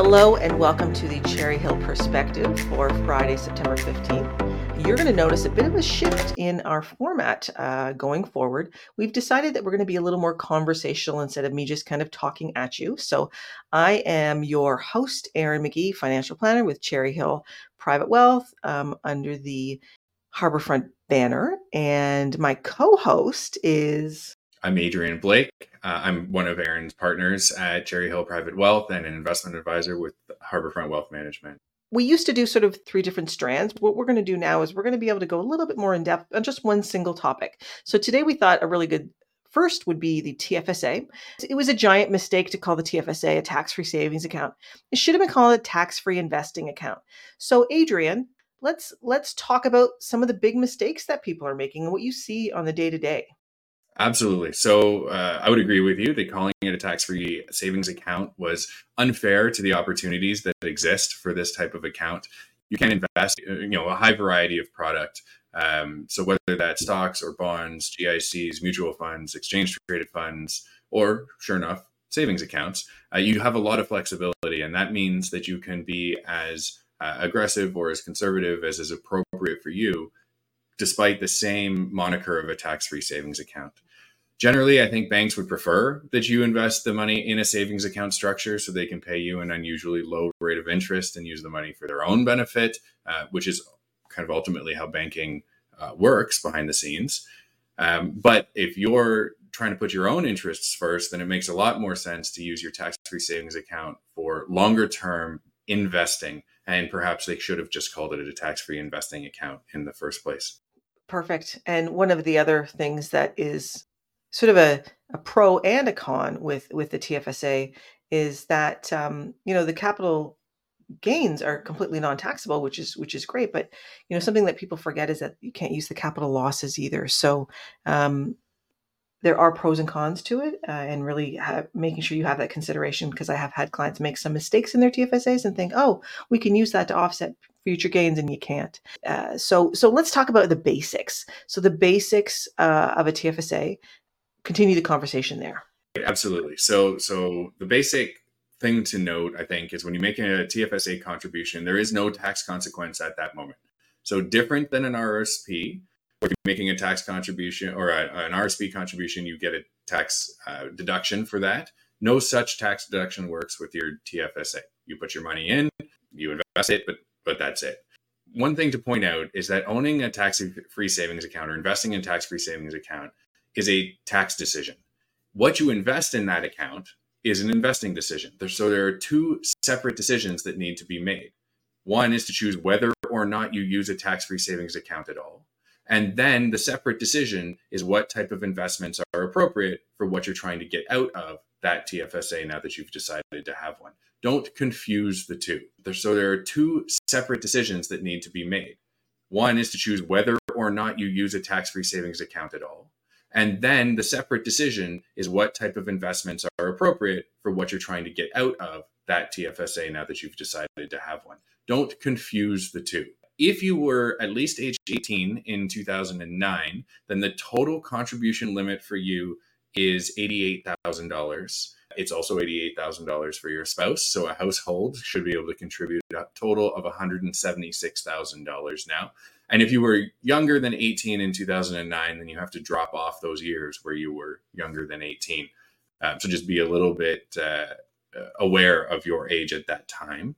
Hello, and welcome to the Cherry Hill Perspective for Friday, September 15th. You're going to notice a bit of a shift in our format uh, going forward. We've decided that we're going to be a little more conversational instead of me just kind of talking at you. So, I am your host, Erin McGee, financial planner with Cherry Hill Private Wealth um, under the Harbourfront banner. And my co host is I'm Adrian Blake. Uh, I'm one of Aaron's partners at Cherry Hill Private Wealth and an investment advisor with Harbourfront Wealth Management. We used to do sort of three different strands. What we're going to do now is we're going to be able to go a little bit more in depth on just one single topic. So today we thought a really good first would be the TFSA. It was a giant mistake to call the TFSA a tax free savings account. It should have been called a tax free investing account. So, Adrian, let's let's talk about some of the big mistakes that people are making and what you see on the day to day. Absolutely. So uh, I would agree with you that calling it a tax free savings account was unfair to the opportunities that exist for this type of account. You can invest, uh, you know, a high variety of product. Um, so whether that's stocks or bonds, GICs, mutual funds, exchange traded funds, or sure enough, savings accounts, uh, you have a lot of flexibility. And that means that you can be as uh, aggressive or as conservative as is appropriate for you, despite the same moniker of a tax free savings account generally i think banks would prefer that you invest the money in a savings account structure so they can pay you an unusually low rate of interest and use the money for their own benefit uh, which is kind of ultimately how banking uh, works behind the scenes. Um, but if you're trying to put your own interests first then it makes a lot more sense to use your tax-free savings account for longer term investing and perhaps they should have just called it a tax-free investing account in the first place. Perfect. And one of the other things that is sort of a, a pro and a con with with the TFSA is that um, you know the capital gains are completely non-taxable which is which is great but you know something that people forget is that you can't use the capital losses either. So um, there are pros and cons to it uh, and really making sure you have that consideration because i have had clients make some mistakes in their tfsas and think oh we can use that to offset future gains and you can't. Uh, so so let's talk about the basics. So the basics uh, of a tfsa continue the conversation there. Absolutely. So, so the basic thing to note, I think, is when you make a TFSA contribution, there is no tax consequence at that moment. So, different than an RSP, where you're making a tax contribution or a, an RSP contribution, you get a tax uh, deduction for that. No such tax deduction works with your TFSA. You put your money in, you invest it, but but that's it. One thing to point out is that owning a tax-free savings account or investing in tax-free savings account is a tax decision. What you invest in that account is an investing decision. So there are two separate decisions that need to be made. One is to choose whether or not you use a tax free savings account at all. And then the separate decision is what type of investments are appropriate for what you're trying to get out of that TFSA now that you've decided to have one. Don't confuse the two. So there are two separate decisions that need to be made. One is to choose whether or not you use a tax free savings account at all. And then the separate decision is what type of investments are appropriate for what you're trying to get out of that TFSA now that you've decided to have one. Don't confuse the two. If you were at least age 18 in 2009, then the total contribution limit for you is $88,000. It's also $88,000 for your spouse. So a household should be able to contribute a total of $176,000 now. And if you were younger than 18 in 2009, then you have to drop off those years where you were younger than 18. Um, so just be a little bit uh, aware of your age at that time.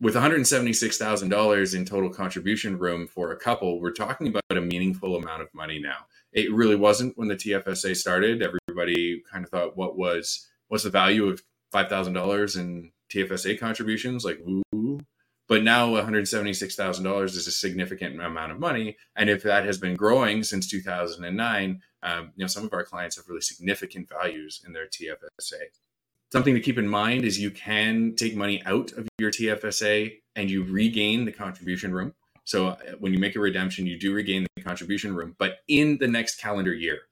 With $176,000 in total contribution room for a couple, we're talking about a meaningful amount of money now. It really wasn't when the TFSA started. Everybody kind of thought, what was what's the value of $5,000 in TFSA contributions? Like, but now $176,000 is a significant amount of money. And if that has been growing since 2009, um, you know, some of our clients have really significant values in their TFSA. Something to keep in mind is you can take money out of your TFSA and you regain the contribution room. So uh, when you make a redemption, you do regain the contribution room, but in the next calendar year.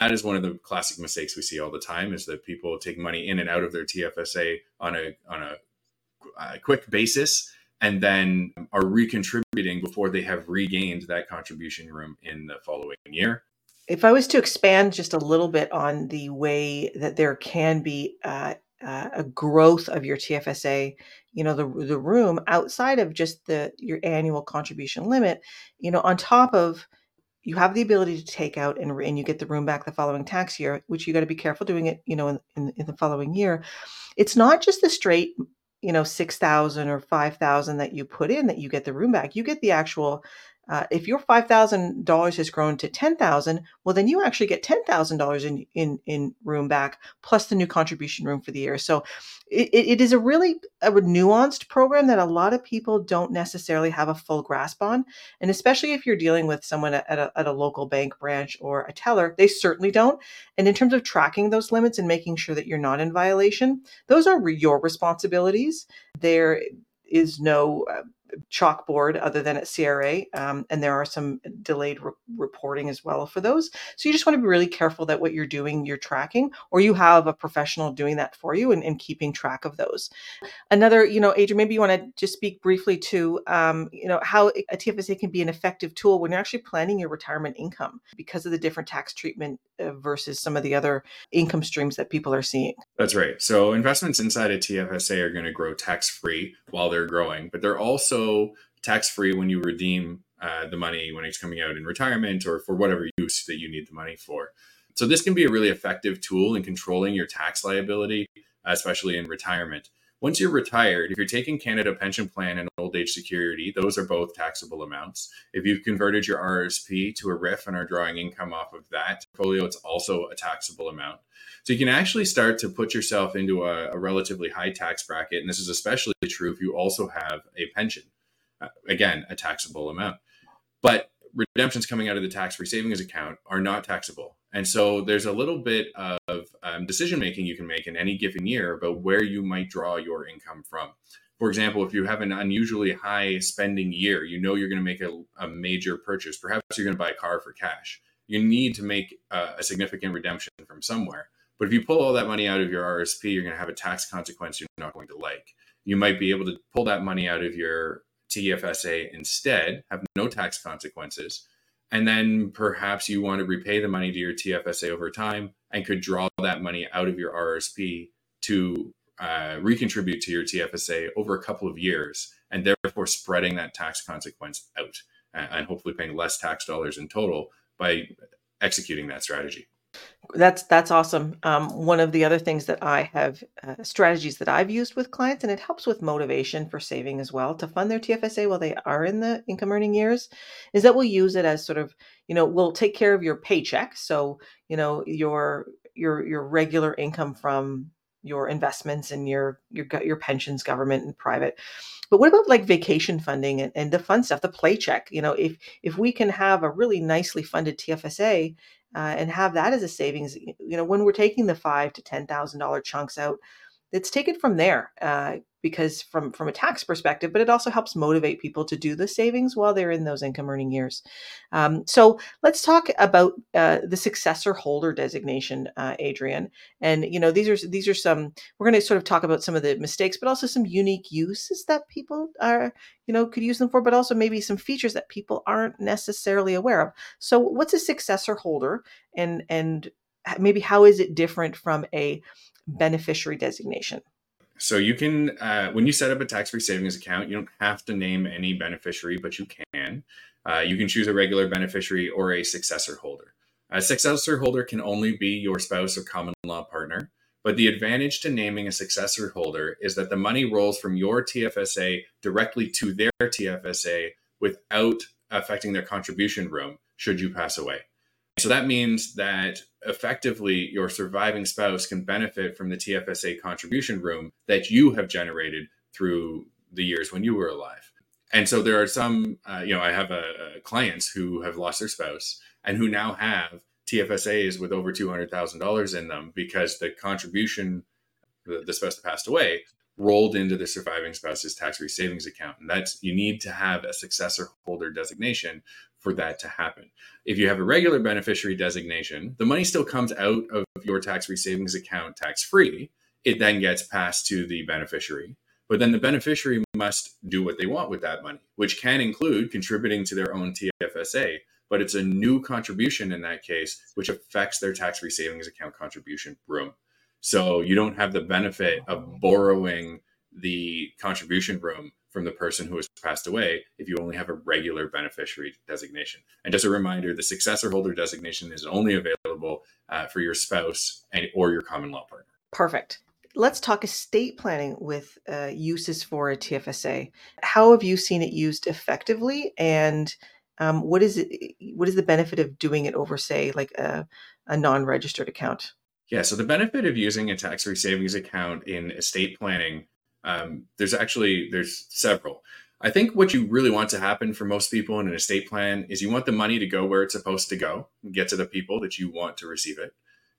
That is one of the classic mistakes we see all the time is that people take money in and out of their TFSA on a on a, a quick basis and then are recontributing before they have regained that contribution room in the following year. If I was to expand just a little bit on the way that there can be uh, uh, a growth of your TFSA, you know, the the room outside of just the your annual contribution limit, you know, on top of you have the ability to take out and, and you get the room back the following tax year, which you got to be careful doing it, you know, in, in, in the following year. It's not just the straight, you know, 6,000 or 5,000 that you put in that you get the room back. You get the actual uh, if your five thousand dollars has grown to ten thousand, well, then you actually get ten thousand dollars in in in room back plus the new contribution room for the year. So it, it is a really a nuanced program that a lot of people don't necessarily have a full grasp on, and especially if you're dealing with someone at a, at a local bank branch or a teller, they certainly don't. And in terms of tracking those limits and making sure that you're not in violation, those are your responsibilities. There is no uh, chalkboard other than at CRA. Um, and there are some delayed re- reporting as well for those. So you just want to be really careful that what you're doing, you're tracking, or you have a professional doing that for you and, and keeping track of those. Another, you know, Adrian, maybe you want to just speak briefly to, um, you know, how a TFSA can be an effective tool when you're actually planning your retirement income because of the different tax treatment uh, versus some of the other income streams that people are seeing. That's right. So investments inside a TFSA are going to grow tax free while they're growing, but they're also tax free when you redeem uh, the money when it's coming out in retirement or for whatever use that you need the money for. So this can be a really effective tool in controlling your tax liability, especially in retirement. Once you're retired, if you're taking Canada Pension Plan and Old Age Security, those are both taxable amounts. If you've converted your RSP to a RRIF and are drawing income off of that portfolio, it's also a taxable amount. So you can actually start to put yourself into a, a relatively high tax bracket. And this is especially true if you also have a pension. Uh, again, a taxable amount. But redemptions coming out of the tax free savings account are not taxable. And so there's a little bit of um, decision making you can make in any given year about where you might draw your income from. For example, if you have an unusually high spending year, you know you're going to make a, a major purchase. Perhaps you're going to buy a car for cash. You need to make a, a significant redemption from somewhere. But if you pull all that money out of your RSP, you're going to have a tax consequence you're not going to like. You might be able to pull that money out of your TFSA instead, have no tax consequences, and then perhaps you want to repay the money to your TFSA over time and could draw that money out of your RSP to uh, recontribute to your TFSA over a couple of years and therefore spreading that tax consequence out and hopefully paying less tax dollars in total by executing that strategy. That's that's awesome. Um, one of the other things that I have uh, strategies that I've used with clients, and it helps with motivation for saving as well to fund their TFSA while they are in the income earning years, is that we'll use it as sort of you know we'll take care of your paycheck, so you know your your your regular income from your investments and your your your pensions, government and private. But what about like vacation funding and, and the fun stuff, the play check? You know, if if we can have a really nicely funded TFSA uh, and have that as a savings. You know, when we're taking the five to ten thousand dollar chunks out, it's taken from there uh, because from from a tax perspective, but it also helps motivate people to do the savings while they're in those income earning years. Um, so let's talk about uh, the successor holder designation, uh, Adrian. And you know these are these are some we're going to sort of talk about some of the mistakes, but also some unique uses that people are you know could use them for, but also maybe some features that people aren't necessarily aware of. So what's a successor holder, and and maybe how is it different from a beneficiary designation? So you can, uh, when you set up a tax-free savings account, you don't have to name any beneficiary, but you can. Uh, you can choose a regular beneficiary or a successor holder. A successor holder can only be your spouse or common law partner. But the advantage to naming a successor holder is that the money rolls from your TFSA directly to their TFSA without affecting their contribution room should you pass away. So that means that effectively your surviving spouse can benefit from the TFSA contribution room that you have generated through the years when you were alive. And so there are some, uh, you know, I have clients who have lost their spouse and who now have TFSAs with over $200,000 in them because the contribution, the, the spouse that passed away, rolled into the surviving spouse's tax-free savings account. And that's, you need to have a successor holder designation for that to happen. If you have a regular beneficiary designation, the money still comes out of your tax free savings account tax free. It then gets passed to the beneficiary. But then the beneficiary must do what they want with that money, which can include contributing to their own TFSA. But it's a new contribution in that case, which affects their tax free savings account contribution room. So you don't have the benefit of borrowing the contribution room from the person who has passed away if you only have a regular beneficiary designation. And just a reminder, the successor holder designation is only available uh, for your spouse and, or your common law partner. Perfect. Let's talk estate planning with uh, uses for a TFSA. How have you seen it used effectively, and um, what is it? What is the benefit of doing it over, say, like a, a non-registered account? Yeah, so the benefit of using a tax-free savings account in estate planning, um, there's actually there's several. I think what you really want to happen for most people in an estate plan is you want the money to go where it's supposed to go, get to the people that you want to receive it,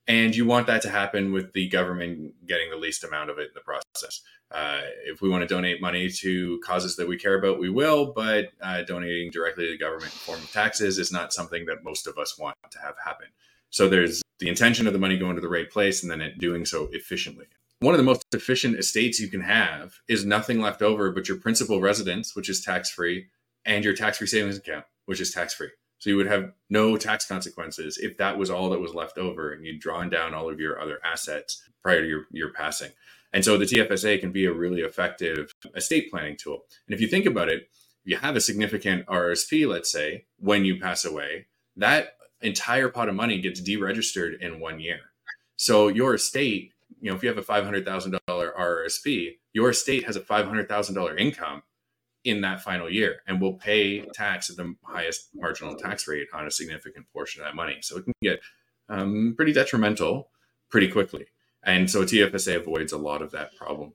and you want that to happen with the government getting the least amount of it in the process. Uh, if we want to donate money to causes that we care about, we will, but uh, donating directly to the government in form of taxes is not something that most of us want to have happen. So there's the intention of the money going to the right place and then it doing so efficiently. One of the most efficient estates you can have is nothing left over but your principal residence, which is tax free, and your tax free savings account, which is tax free. So you would have no tax consequences if that was all that was left over and you'd drawn down all of your other assets prior to your, your passing. And so the TFSA can be a really effective estate planning tool. And if you think about it, if you have a significant RSP, let's say, when you pass away, that entire pot of money gets deregistered in one year. So your estate, you know, if you have a $500,000 RSP, your state has a $500,000 income in that final year and will pay tax at the highest marginal tax rate on a significant portion of that money. So it can get um, pretty detrimental pretty quickly. And so a TFSA avoids a lot of that problem.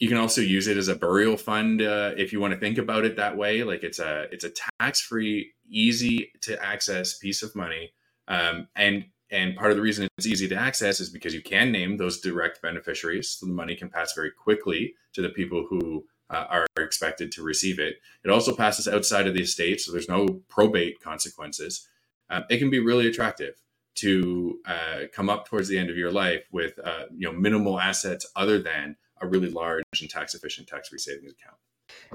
You can also use it as a burial fund uh, if you want to think about it that way. Like it's a it's a tax free, easy to access piece of money, um, and and part of the reason it's easy to access is because you can name those direct beneficiaries, so the money can pass very quickly to the people who uh, are expected to receive it. It also passes outside of the estate, so there's no probate consequences. Uh, it can be really attractive to uh, come up towards the end of your life with uh, you know minimal assets other than a really large and tax efficient tax free savings account.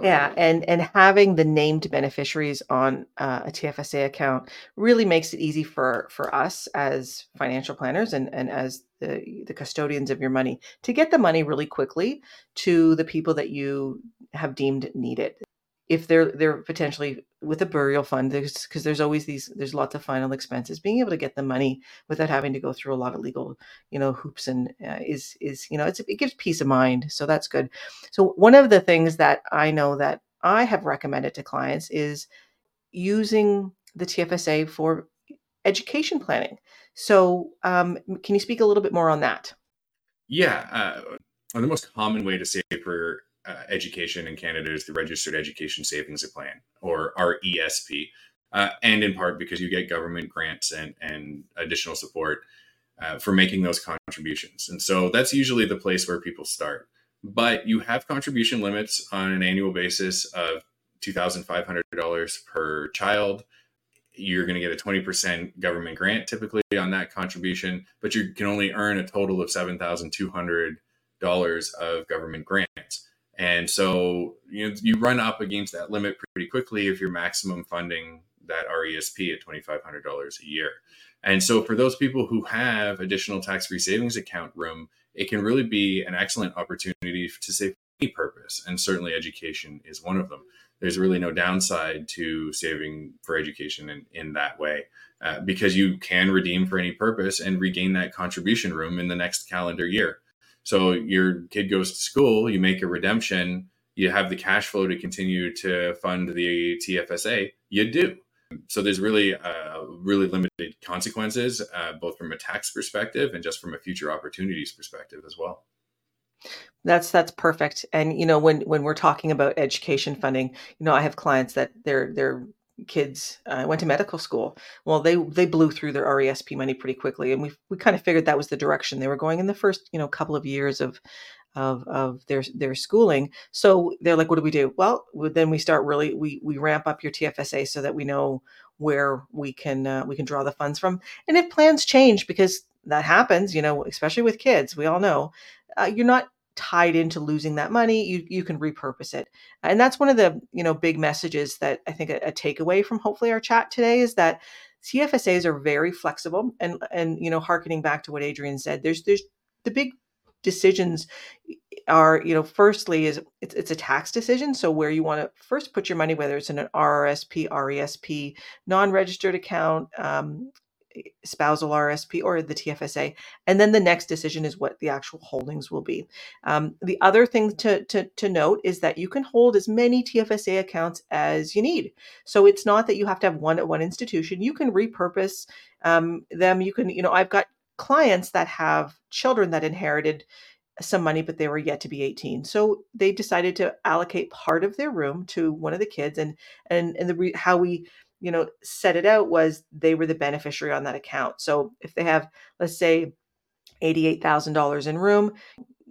Yeah, and and having the named beneficiaries on uh, a TFSA account really makes it easy for for us as financial planners and and as the the custodians of your money to get the money really quickly to the people that you have deemed need it if they're they're potentially with a burial fund there's because there's always these there's lots of final expenses. Being able to get the money without having to go through a lot of legal you know hoops and uh, is is you know it's it gives peace of mind so that's good. So one of the things that i know that i have recommended to clients is using the tfsa for education planning. So um, can you speak a little bit more on that? Yeah uh, the most common way to save for uh, education in Canada is the Registered Education Savings Plan, or RESP, uh, and in part because you get government grants and, and additional support uh, for making those contributions. And so that's usually the place where people start. But you have contribution limits on an annual basis of $2,500 per child. You're going to get a 20% government grant typically on that contribution, but you can only earn a total of $7,200 of government grants. And so you know, you run up against that limit pretty quickly if you're maximum funding that RESP at $2,500 a year. And so for those people who have additional tax-free savings account room, it can really be an excellent opportunity to save any purpose. And certainly education is one of them. There's really no downside to saving for education in, in that way uh, because you can redeem for any purpose and regain that contribution room in the next calendar year. So your kid goes to school, you make a redemption, you have the cash flow to continue to fund the TFSA, you do. So there's really, uh, really limited consequences, uh, both from a tax perspective and just from a future opportunities perspective as well. That's that's perfect. And you know, when when we're talking about education funding, you know, I have clients that they're they're kids uh, went to medical school. Well, they they blew through their RESP money pretty quickly, and we we kind of figured that was the direction they were going in the first you know couple of years of of of their their schooling. So they're like, what do we do? Well, then we start really we we ramp up your TFSA so that we know where we can uh, we can draw the funds from. And if plans change, because that happens, you know, especially with kids, we all know, uh, you're not tied into losing that money you you can repurpose it. And that's one of the you know big messages that i think a, a takeaway from hopefully our chat today is that tfsas are very flexible and and you know harkening back to what adrian said there's there's the big decisions are you know firstly is it's, it's a tax decision so where you want to first put your money whether it's in an rrsp resp non-registered account um, spousal RSP or the TFSA. And then the next decision is what the actual holdings will be. Um, the other thing to, to, to note is that you can hold as many TFSA accounts as you need. So it's not that you have to have one at one institution. You can repurpose um, them. You can, you know, I've got clients that have children that inherited some money, but they were yet to be 18. So they decided to allocate part of their room to one of the kids, and and and the re- how we you know, set it out was they were the beneficiary on that account. So if they have, let's say, $88,000 in room,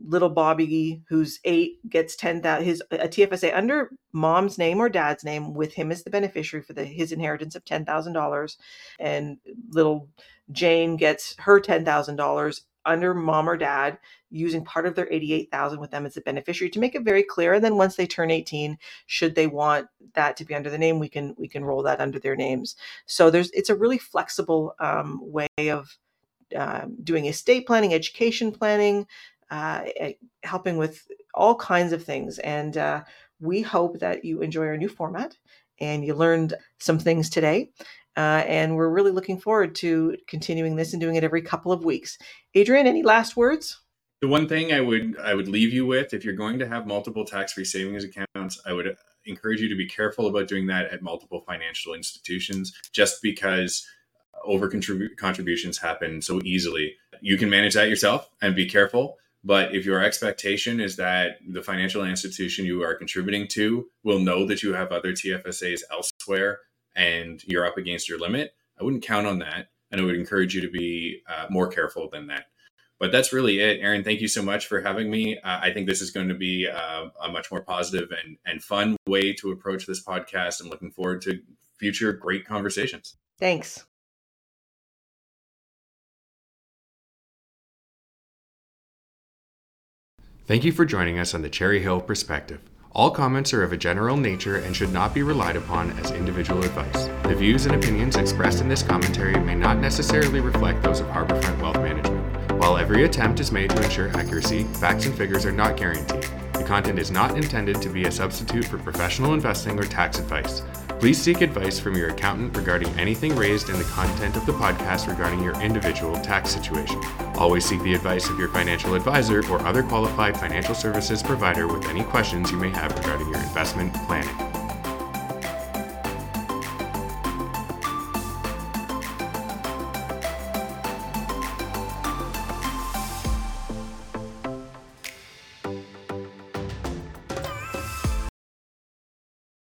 little Bobby, who's eight, gets 10,000, his a TFSA under mom's name or dad's name with him as the beneficiary for the, his inheritance of $10,000. And little Jane gets her $10,000 under mom or dad using part of their 88,000 with them as a beneficiary to make it very clear. And then once they turn 18 should they want that to be under the name we can we can roll that under their names. So there's it's a really flexible um, way of uh, doing estate planning education planning uh, helping with all kinds of things. And uh, we hope that you enjoy our new format and you learned some things today uh, and we're really looking forward to continuing this and doing it every couple of weeks. Adrian, any last words? The one thing I would I would leave you with, if you're going to have multiple tax-free savings accounts, I would encourage you to be careful about doing that at multiple financial institutions, just because over contributions happen so easily. You can manage that yourself and be careful. But if your expectation is that the financial institution you are contributing to will know that you have other TFSAs elsewhere and you're up against your limit, I wouldn't count on that. And I would encourage you to be uh, more careful than that. But that's really it. Aaron, thank you so much for having me. Uh, I think this is going to be uh, a much more positive and, and fun way to approach this podcast. I'm looking forward to future great conversations. Thanks. Thank you for joining us on the Cherry Hill Perspective. All comments are of a general nature and should not be relied upon as individual advice. The views and opinions expressed in this commentary may not necessarily reflect those of Harbourfront Wealth Management. While every attempt is made to ensure accuracy, facts and figures are not guaranteed. The content is not intended to be a substitute for professional investing or tax advice. Please seek advice from your accountant regarding anything raised in the content of the podcast regarding your individual tax situation. Always seek the advice of your financial advisor or other qualified financial services provider with any questions you may have regarding your investment planning.